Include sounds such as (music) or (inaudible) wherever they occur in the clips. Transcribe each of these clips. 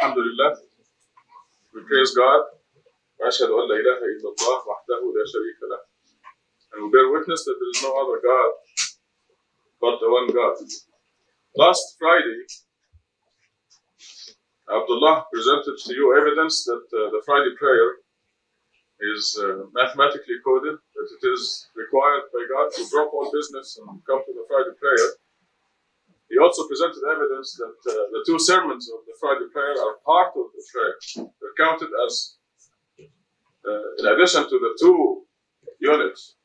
Alhamdulillah. We praise God. وأشهد أن لا إله إلا الله وحده لا شريك له. And we bear witness that there is no other God but the one God. Last Friday, Abdullah presented to you evidence that uh, the Friday prayer is uh, mathematically coded, that it is required by God to drop all business and come to the Friday prayer. He also presented evidence that uh, the two sermons of the Friday prayer are part of the prayer. They're counted as, uh, in addition to the two units,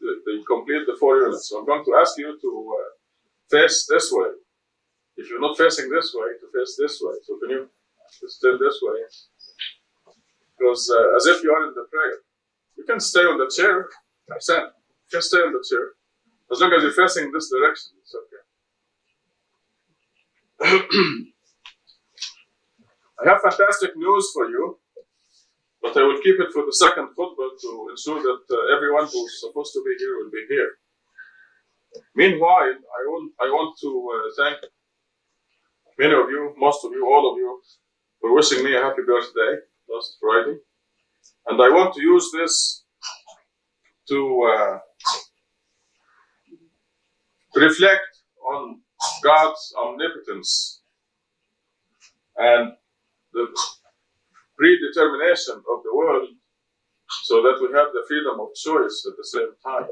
they, complete the four units. So I'm going to ask you to uh, face this way. If you're not facing this way, to face this way. So can you stand this way? Because uh, as if you are in the prayer. You can stay on the chair. Sam, you can stay on the chair. As long as you're facing this direction, it's okay. I have fantastic news for you, but I will keep it for the second khutbah to ensure that uh, everyone who's supposed to be here will be here. Meanwhile, I want, I want to uh, thank many of you, most of you, all of you, for wishing me a happy birthday last Friday. And I want to use this to uh, reflect on God's omnipotence and the predetermination of the world so that we have the freedom of choice at the same time.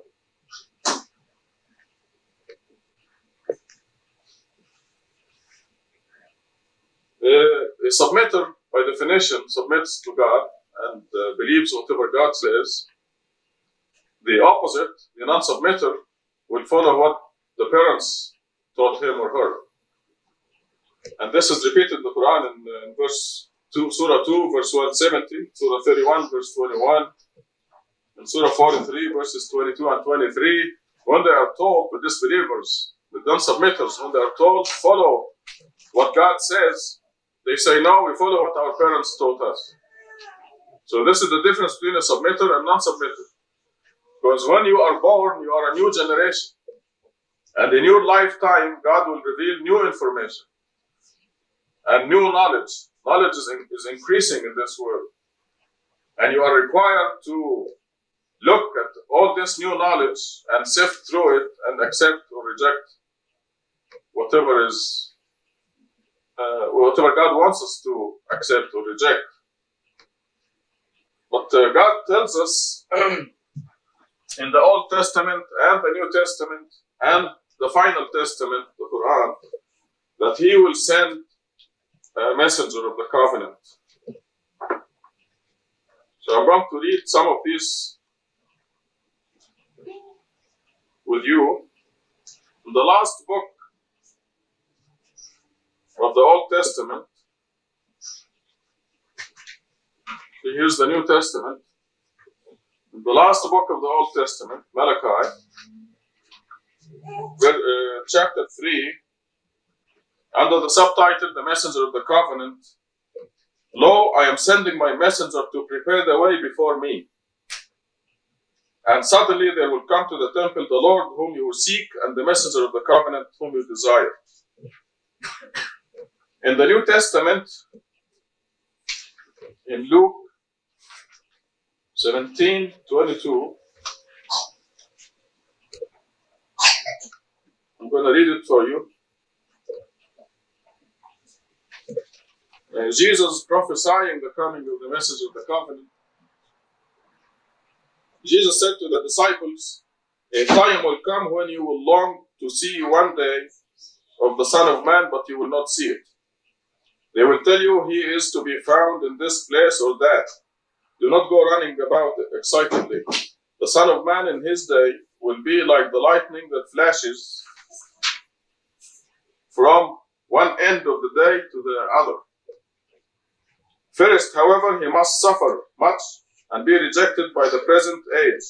Uh, a submitter, by definition, submits to God and uh, believes whatever God says. The opposite, the non submitter, will follow what the parents taught him or her. And this is repeated in the Quran in, in verse 2, Surah 2, verse 170, Surah 31, verse 21, and Surah 43, verses 22 and 23. When they are told, the disbelievers, the non submitters, when they are told, follow what God says, they say, no, we follow what our parents taught us. So this is the difference between a submitter and non-submitter. Because when you are born, you are a new generation. And in your lifetime, God will reveal new information and new knowledge. Knowledge is, in, is increasing in this world. And you are required to look at all this new knowledge and sift through it and accept or reject whatever is uh, whatever God wants us to accept or reject. But uh, God tells us (clears throat) in the Old Testament and the New Testament and the final Testament, the Quran, that He will send a messenger of the covenant. So I'm going to read some of these with you. In the last book of the Old Testament. Here's the New Testament. In the last book of the Old Testament, Malachi, Uh, chapter 3, under the subtitle, The Messenger of the Covenant, Lo, I am sending my messenger to prepare the way before me. And suddenly there will come to the temple the Lord whom you seek, and the messenger of the covenant whom you desire. In the New Testament, in Luke 17 22, I'm going to read it for you. Uh, Jesus prophesying the coming of the message of the covenant. Jesus said to the disciples, A time will come when you will long to see one day of the Son of Man, but you will not see it. They will tell you he is to be found in this place or that. Do not go running about excitedly. The Son of Man in his day will be like the lightning that flashes from one end of the day to the other. First, however, he must suffer much and be rejected by the present age.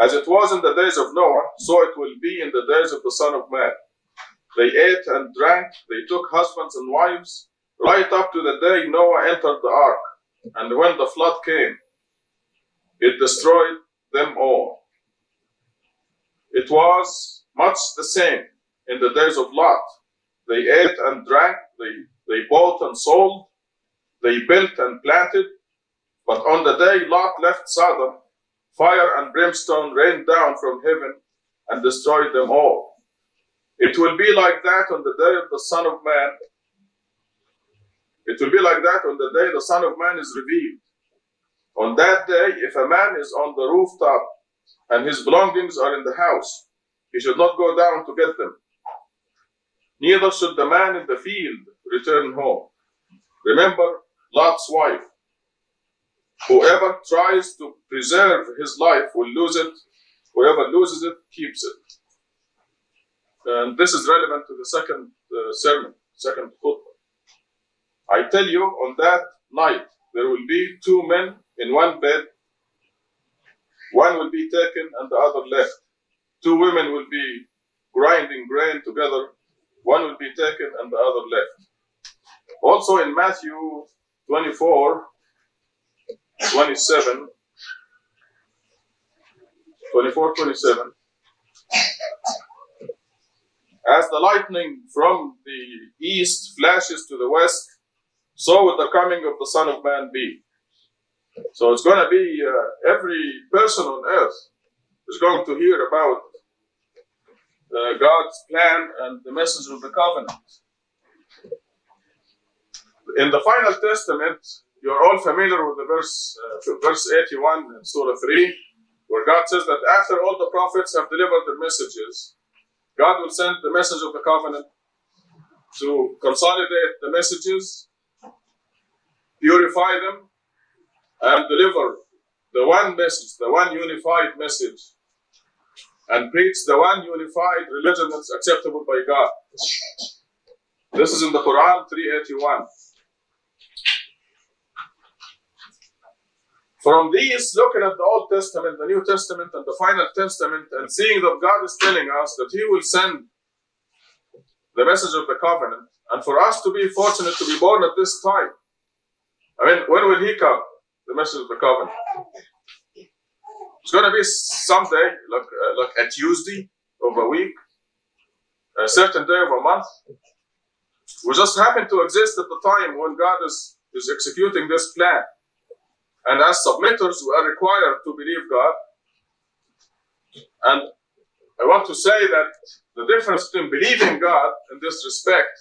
As it was in the days of Noah, so it will be in the days of the Son of Man. They ate and drank, they took husbands and wives, right up to the day Noah entered the ark. And when the flood came, it destroyed them all. It was much the same in the days of Lot. They ate and drank, they they bought and sold, they built and planted. But on the day Lot left Sodom, fire and brimstone rained down from heaven and destroyed them all. It will be like that on the day of the Son of Man. It will be like that on the day the Son of Man is revealed. On that day, if a man is on the rooftop and his belongings are in the house, he should not go down to get them. Neither should the man in the field return home. Remember Lot's wife. Whoever tries to preserve his life will lose it. Whoever loses it keeps it. And this is relevant to the second uh, sermon, second khutbah. I tell you, on that night, there will be two men in one bed. One will be taken and the other left. Two women will be grinding grain together. One will be taken and the other left. Also in Matthew 24, 27, 24, 27, as the lightning from the east flashes to the west, so will the coming of the Son of Man be. So it's going to be uh, every person on earth is going to hear about uh, God's plan and the message of the covenant. In the final testament, you're all familiar with the verse, uh, verse 81 in Surah 3, where God says that after all the prophets have delivered their messages, God will send the message of the covenant to consolidate the messages, purify them, and deliver the one message, the one unified message, and preach the one unified religion that's acceptable by God. This is in the Quran 381. From these, looking at the Old Testament, the New Testament, and the Final Testament, and seeing that God is telling us that He will send the message of the covenant, and for us to be fortunate to be born at this time. I mean, when will He come? The message of the covenant. It's going to be someday, like, uh, like a Tuesday of a week, a certain day of a month. We just happen to exist at the time when God is, is executing this plan. And as submitters, we are required to believe God. And I want to say that the difference between believing God in this respect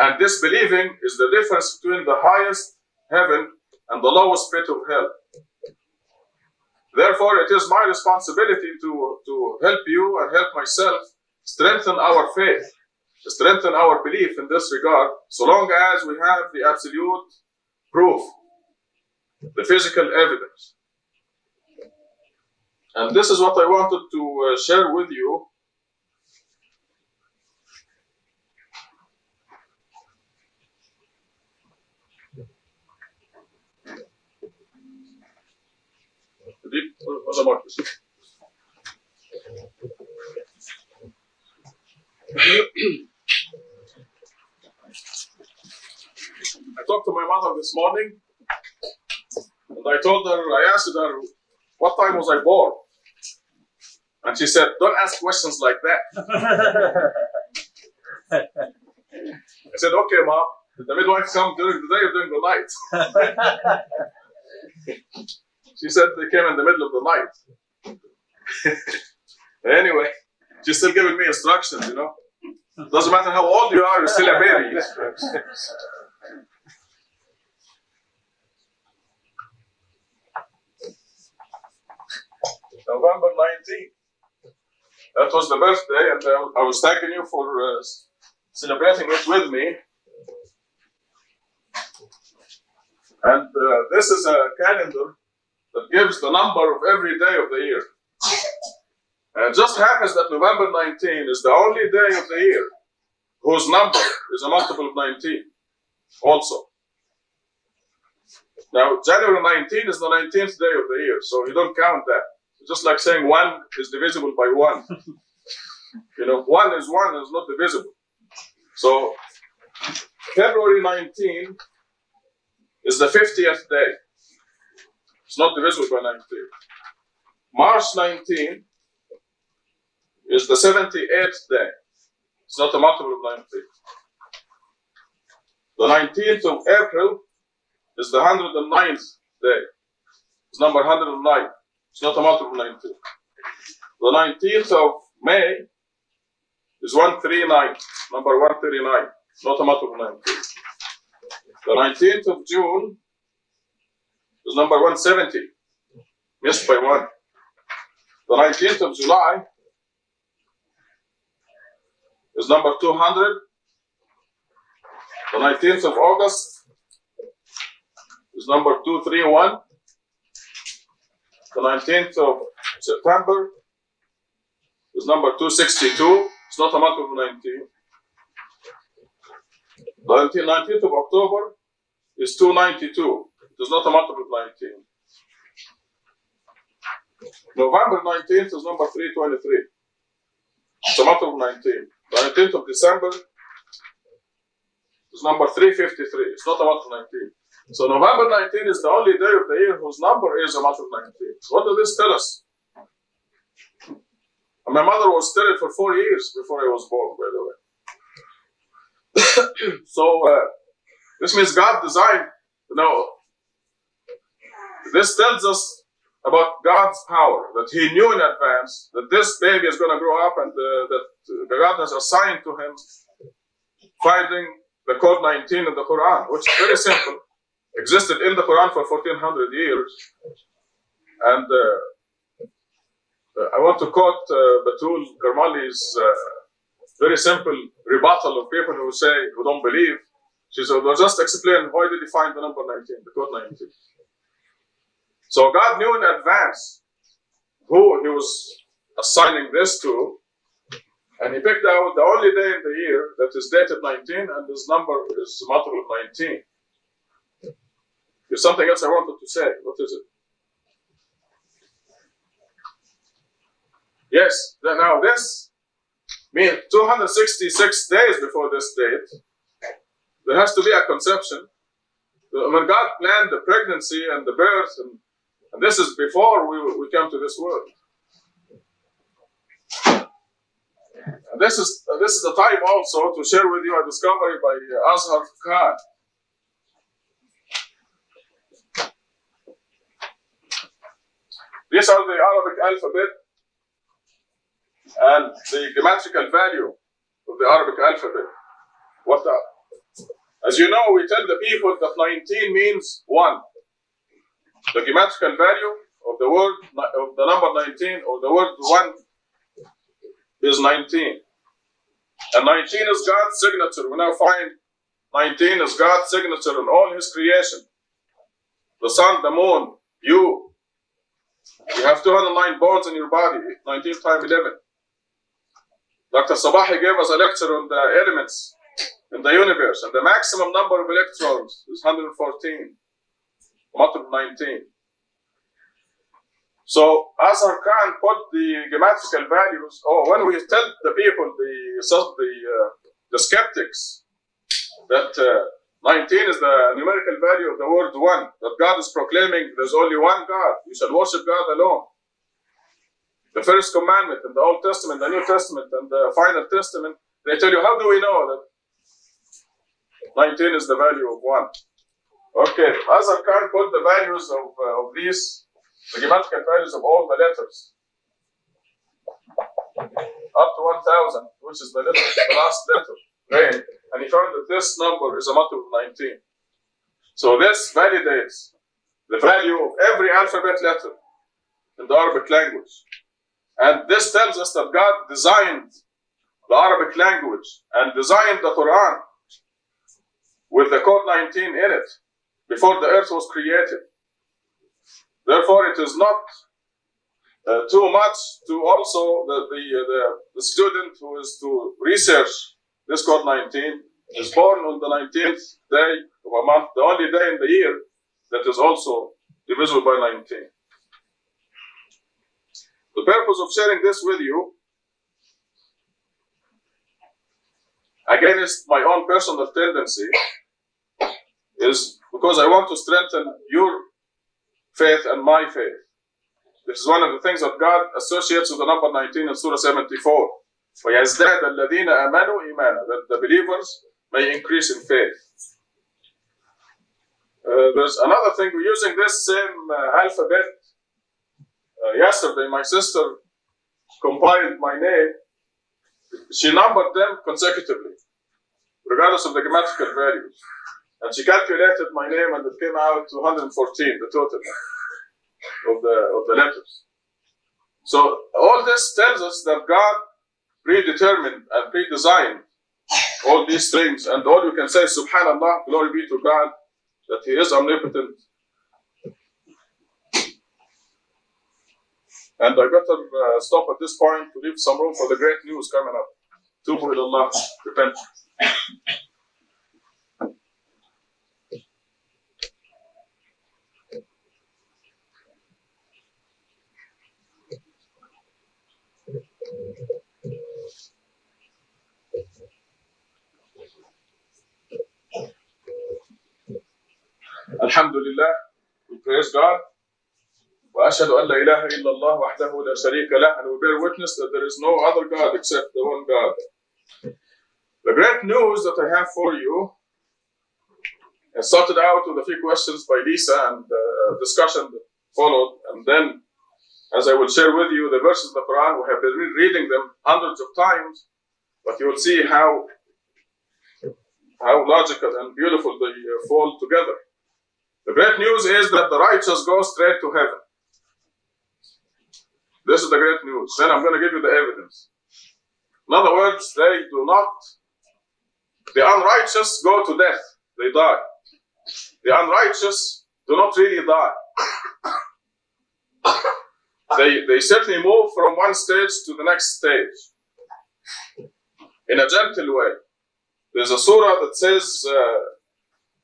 and disbelieving is the difference between the highest heaven and the lowest pit of hell. Therefore, it is my responsibility to, to help you and help myself strengthen our faith, strengthen our belief in this regard, so long as we have the absolute proof the physical evidence. And this is what I wanted to uh, share with you. I talked to my mother this morning and I told her, I asked her, what time was I born? And she said, don't ask questions like that. (laughs) I said, okay, mom. The midwife come during the day or during the night? (laughs) she said they came in the middle of the night. (laughs) anyway, she's still giving me instructions, you know. Doesn't matter how old you are, you're still a baby. (laughs) November 19th. That was the birthday, and uh, I was thanking you for uh, celebrating it with me. And uh, this is a calendar that gives the number of every day of the year. And it just happens that November 19 is the only day of the year whose number is a multiple of 19 also. Now, January 19 is the 19th day of the year, so you don't count that just like saying one is divisible by one. you know, one is one is not divisible. So February 19 is the 50th day. It's not divisible by 19. March 19 is the 78th day. It's not a multiple of 19. The 19th of April is the 109th day. It's number 109. It's not a multiple of 19. The 19th of May is 139, number 139, not a multiple of 19. The 19th of June is number 170, missed by one. The 19th of July is number 200. The 19th of August is number 231. The 19th of September is number 262. It's not a month of 19. The 19th of October is 292. It is not a month of 19. November 19th is number 323. It's a month of 19. The 19th of December is number 353. It's not a month of 19. So November 19 is the only day of the year whose number is a month of 19. So what does this tell us? And my mother was sterile for four years before I was born, by the way. (coughs) so uh, this means God designed, you know, this tells us about God's power, that He knew in advance that this baby is going to grow up and uh, that God has assigned to him finding the code 19 in the Quran, which is very simple, existed in the Quran for 1400 years. And uh, uh, I want to quote uh, Batul Karmali's uh, very simple rebuttal of people who say, who don't believe. She said, well, just explain why did he find the number 19, the code 19. So God knew in advance who he was assigning this to, and he picked out the only day in the year that is dated 19, and his number is multiple of 19. There's something else I wanted to say. What is it? Yes, now this means 266 days before this date, there has to be a conception. When God planned the pregnancy and the birth, and, and this is before we, we came to this world. And this is this is the time also to share with you a discovery by Azhar Khan. These are the Arabic alphabet and the gematrical value of the Arabic alphabet. What the, as you know, we tell the people that 19 means one. The gematrical value of the word of the number 19 or the word one is 19. And 19 is God's signature. We now find 19 is God's signature in all his creation. The sun, the moon, you. You have 209 bones in your body, 19 times 11. Dr. Sabahi gave us a lecture on the elements in the universe, and the maximum number of electrons is 114, not 19. So Azhar Khan put the gematrical values. Oh, when we tell the people, the the uh, the skeptics, that uh, 19 is the numerical value of the word one, that God is proclaiming there's only one God. You shall worship God alone. The first commandment in the Old Testament, the New Testament, and the Final Testament, they tell you, how do we know that 19 is the value of one? Okay, Azhar Khan put the values of, uh, of these the gematrical values of all the letters up to 1000, which is the, letter, the last letter, right? And he found that this number is a multiple of 19. So this validates the value of every alphabet letter in the Arabic language. And this tells us that God designed the Arabic language and designed the Quran with the code 19 in it before the earth was created. Therefore, it is not uh, too much to also the, the, uh, the, the, student who is to research this code 19 is born on the 19th day of a month, the only day in the year that is also divisible by 19. The purpose of sharing this with you, against my own personal tendency, is because I want to strengthen your faith and my faith. This is one of the things that God associates with the number 19 in Surah 74. وَيَزْدَادَ الَّذِينَ آمَنُوا إِيمَانًا That the believers may increase in faith. Uh, there's another thing, we're using this same uh, alphabet. Uh, yesterday, my sister compiled my name. She numbered them consecutively, regardless of the gematrical values. And she calculated my name and it came out to 114, the total of the, of the letters. So all this tells us that God predetermined and predesigned all these things, and all you can say, Subhanallah, glory be to God, that He is omnipotent. And I better uh, stop at this point to leave some room for the great news coming up. Tubu ilallah, الحمد لله we praise God. وأشهد أن لا إله إلا الله وحده لا شريك له and we bear witness that there is no other God except the one God. The great news that I have for you I started out with a few questions by Lisa and the discussion that followed and then as I will share with you the verses of the Quran we have been reading them hundreds of times but you will see how how logical and beautiful they uh, fall together. The great news is that the righteous go straight to heaven. This is the great news. Then I'm going to give you the evidence. In other words, they do not, the unrighteous go to death, they die. The unrighteous do not really die. (coughs) They, they certainly move from one stage to the next stage in a gentle way. There's a surah that says uh,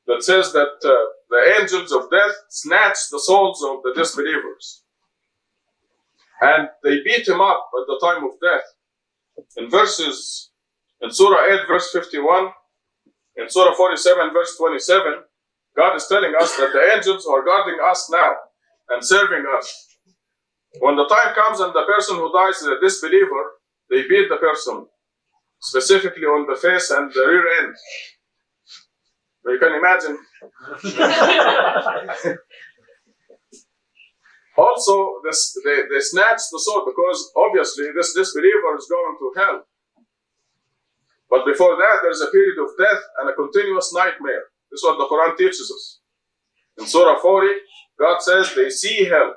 that says that uh, the angels of death snatch the souls of the disbelievers. And they beat him up at the time of death. In verses, in Surah 8, verse 51, in Surah 47, verse 27, God is telling us that the angels are guarding us now and serving us. When the time comes and the person who dies is a disbeliever, they beat the person, specifically on the face and the rear end. You can imagine. (laughs) also, this, they, they snatch the sword because obviously this disbeliever is going to hell. But before that, there's a period of death and a continuous nightmare. This is what the Quran teaches us. In Surah 40, God says they see hell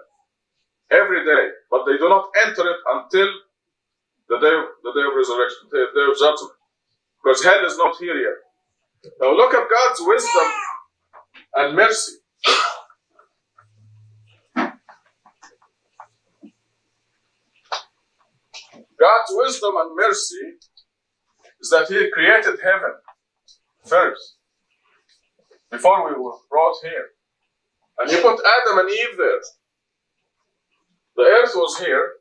every day, but they do not enter it until the day of, the day of resurrection, the day of judgment. Because hell is not here yet. Now look at God's wisdom and mercy. God's wisdom and mercy is that He created heaven first, before we were brought here. And He put Adam and Eve there. The earth was here.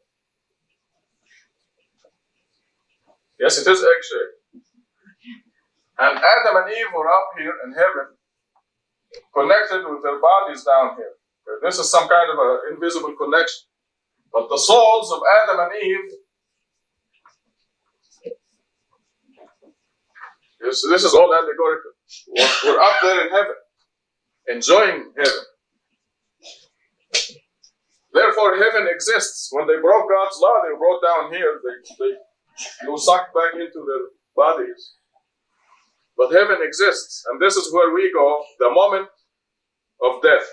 Yes, it is egg shaped. And Adam and Eve were up here in heaven, connected with their bodies down here. This is some kind of an invisible connection. But the souls of Adam and Eve, this, this is all allegorical. We're, we're up there in heaven, enjoying heaven. Therefore, heaven exists. When they broke God's law, they were brought down here. They, they, were sucked back into their bodies. But heaven exists, and this is where we go the moment of death.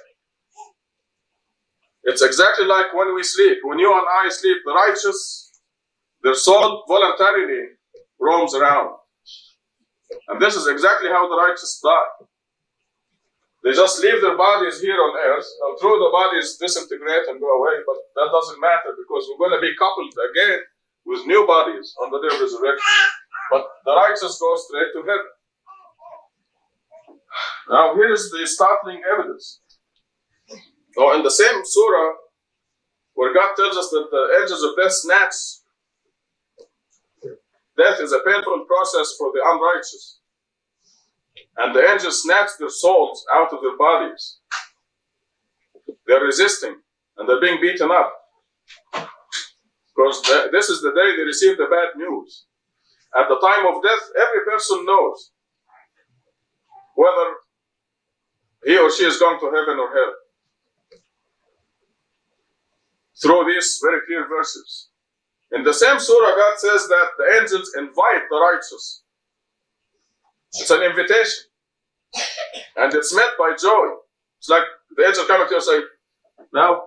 It's exactly like when we sleep. When you and I sleep, the righteous, their soul voluntarily roams around. And this is exactly how the righteous die. They just leave their bodies here on earth. Now, true, the bodies disintegrate and go away, but that doesn't matter because we're going to be coupled again with new bodies under the day of resurrection. But the righteous go straight to heaven. Now, here is the startling evidence. So, in the same surah, where God tells us that the angels of death snatch, death is a painful process for the unrighteous. And the angels snatch their souls out of their bodies. They're resisting and they're being beaten up. Because this is the day they receive the bad news. At the time of death, every person knows whether he or she is going to heaven or hell. Through these very clear verses. In the same surah, God says that the angels invite the righteous. It's an invitation. And it's met by joy. It's like the angel coming to you and saying, Now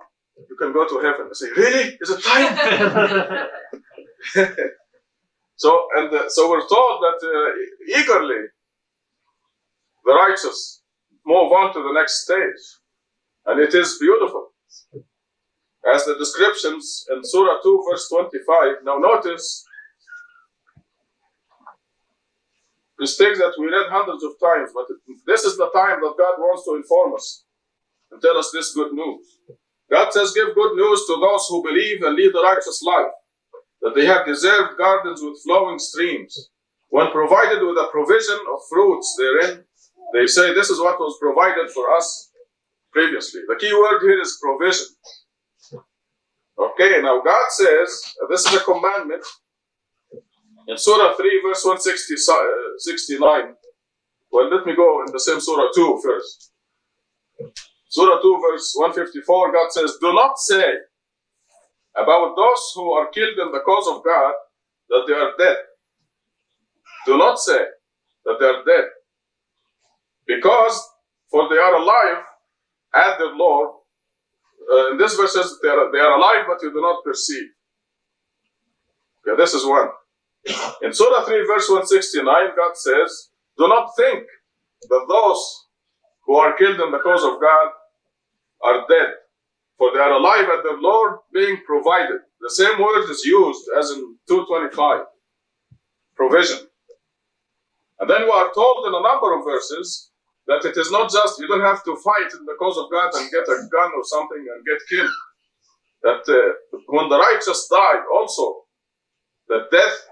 you can go to heaven. I say, Really? Is it time? (laughs) so and uh, so we're told that uh, eagerly the righteous move on to the next stage. And it is beautiful. As the descriptions in Surah 2, verse 25. Now notice things that we read hundreds of times, but this is the time that God wants to inform us and tell us this good news. God says, Give good news to those who believe and lead a righteous life, that they have deserved gardens with flowing streams. When provided with a provision of fruits therein, they say this is what was provided for us previously. The key word here is provision. Okay, now God says, uh, this is a commandment. In Surah 3, verse 169, uh, well, let me go in the same Surah 2 first. Surah 2, verse 154, God says, Do not say about those who are killed in the cause of God that they are dead. Do not say that they are dead. Because, for they are alive at their Lord. Uh, in this verse says they are, they are alive, but you do not perceive. Okay, this is one. In Surah 3, verse 169, God says, Do not think that those who are killed in the cause of God are dead, for they are alive at their Lord being provided. The same word is used as in 225 provision. And then we are told in a number of verses that it is not just, you don't have to fight in the cause of God and get a gun or something and get killed. That uh, when the righteous die, also, that death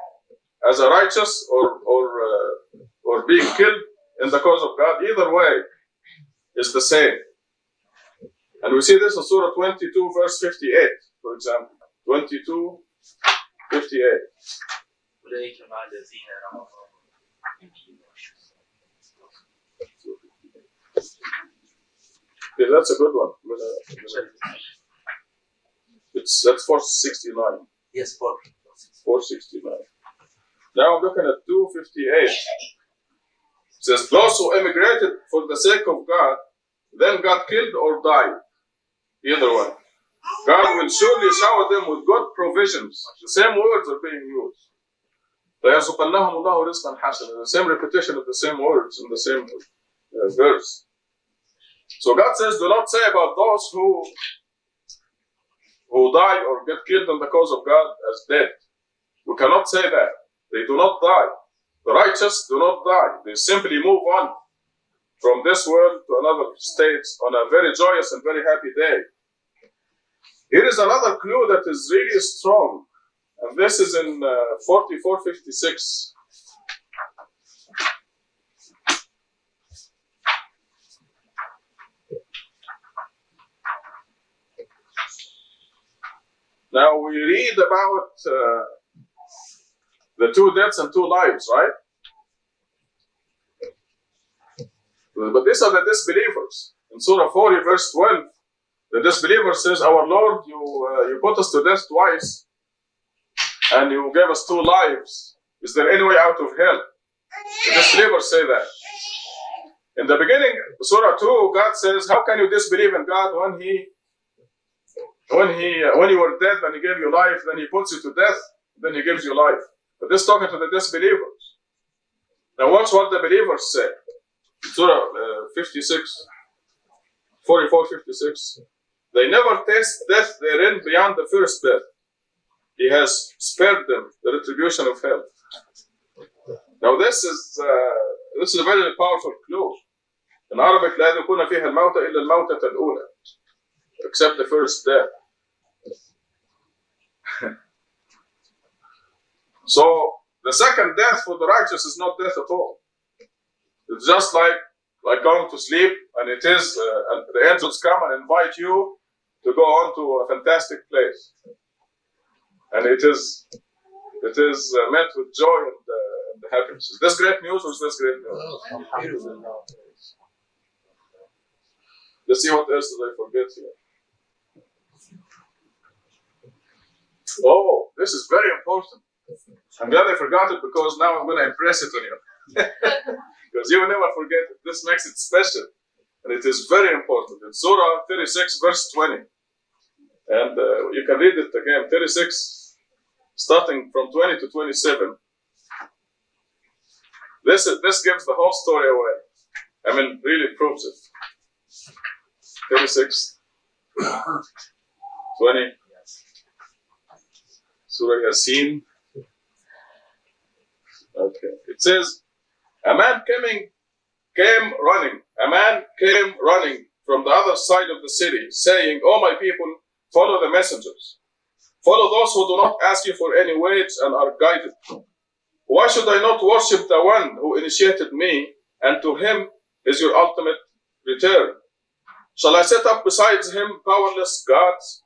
as a righteous or, or, uh, or being killed in the cause of God, either way, is the same. And we see this in Surah 22, verse 58, for example. 22, 58. Yeah, that's a good one. It's that's 469. Yes, 469. Now I'm looking at 258. It says, Those who emigrated for the sake of God then got killed or died. Either one. God will surely shower them with good provisions. The same words are being used. The same repetition of the same words in the same uh, verse. So God says, do not say about those who who die or get killed in the cause of God as dead. We cannot say that. They do not die. The righteous do not die. They simply move on from this world to another state on a very joyous and very happy day. Here is another clue that is really strong, and this is in uh, 4456. Now we read about uh, the two deaths and two lives, right? But these are the disbelievers. In Surah 40, verse 12, the disbeliever says, Our Lord, you, uh, you put us to death twice, and you gave us two lives. Is there any way out of hell? The disbelievers say that. In the beginning, Surah 2, God says, How can you disbelieve in God when He when he uh, when you were dead and he gave you life, then he puts you to death, then he gives you life. But this talking to the disbelievers. Now watch what the believers say. Surah uh, 56, 44, 56. They never taste death therein beyond the first death. He has spared them the retribution of hell. Now this is uh, this is a very powerful clue. In Arabic لا يكون فيها الموت إلا الموتة الأولى except the first death. (laughs) so the second death for the righteous is not death at all. It's just like like going to sleep, and it is uh, and the angels come and invite you to go on to a fantastic place, and it is it is uh, met with joy and, uh, and happiness. Is this great news or is this great news? Let's see what else did I forget here. Oh, this is very important. I'm glad I forgot it because now I'm going to impress it on you. (laughs) because you will never forget it. This makes it special. And it is very important. In Surah 36, verse 20. And uh, you can read it again 36, starting from 20 to 27. This, is, this gives the whole story away. I mean, really proves it. 36, 20. Surah Yasin. Okay. It says, a man coming, came running. A man came running from the other side of the city, saying, O my people, follow the messengers. Follow those who do not ask you for any wage and are guided. Why should I not worship the one who initiated me, and to him is your ultimate return? Shall I set up besides him powerless gods?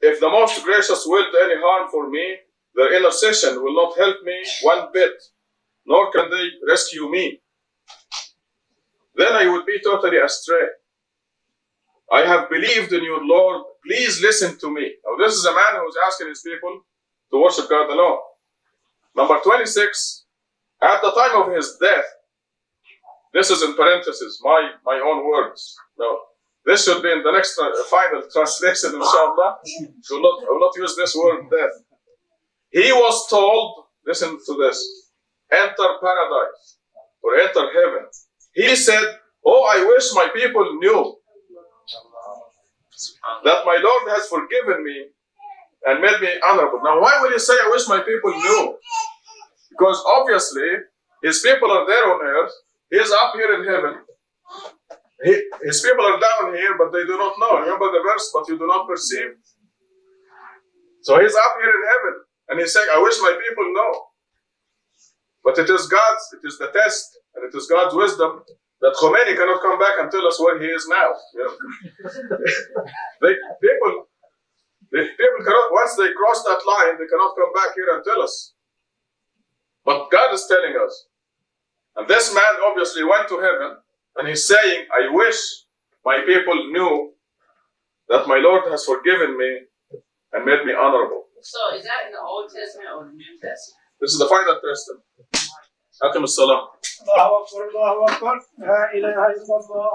If the most gracious willed any harm for me, their intercession will not help me one bit, nor can they rescue me. Then I would be totally astray. I have believed in your Lord. Please listen to me. Now, this is a man who's asking his people to worship God alone. Number 26, at the time of his death, this is in parentheses, my, my own words. No, this should be in the next uh, final translation, inshallah. Will, not, I will not use this word death. He was told, listen to this, enter paradise or enter heaven. He said, Oh, I wish my people knew that my Lord has forgiven me and made me honorable. Now, why would he say, I wish my people knew? Because obviously, his people are there on earth, he is up here in heaven. He, his people are down here, but they do not know. Remember the verse, but you do not perceive. So he's up here in heaven, and he's saying, I wish my people know. But it is God's, it is the test, and it is God's wisdom that Khomeini cannot come back and tell us where he is now. You know? (laughs) people, they, people cannot, once they cross that line, they cannot come back here and tell us. But God is telling us. And this man obviously went to heaven, and he's saying, I wish my people knew that my Lord has forgiven me and made me honorable. So is that in the Old Testament or the New Testament? This is the final testament. Akim salam. الله أكبر الله أكبر لا إله إلا الله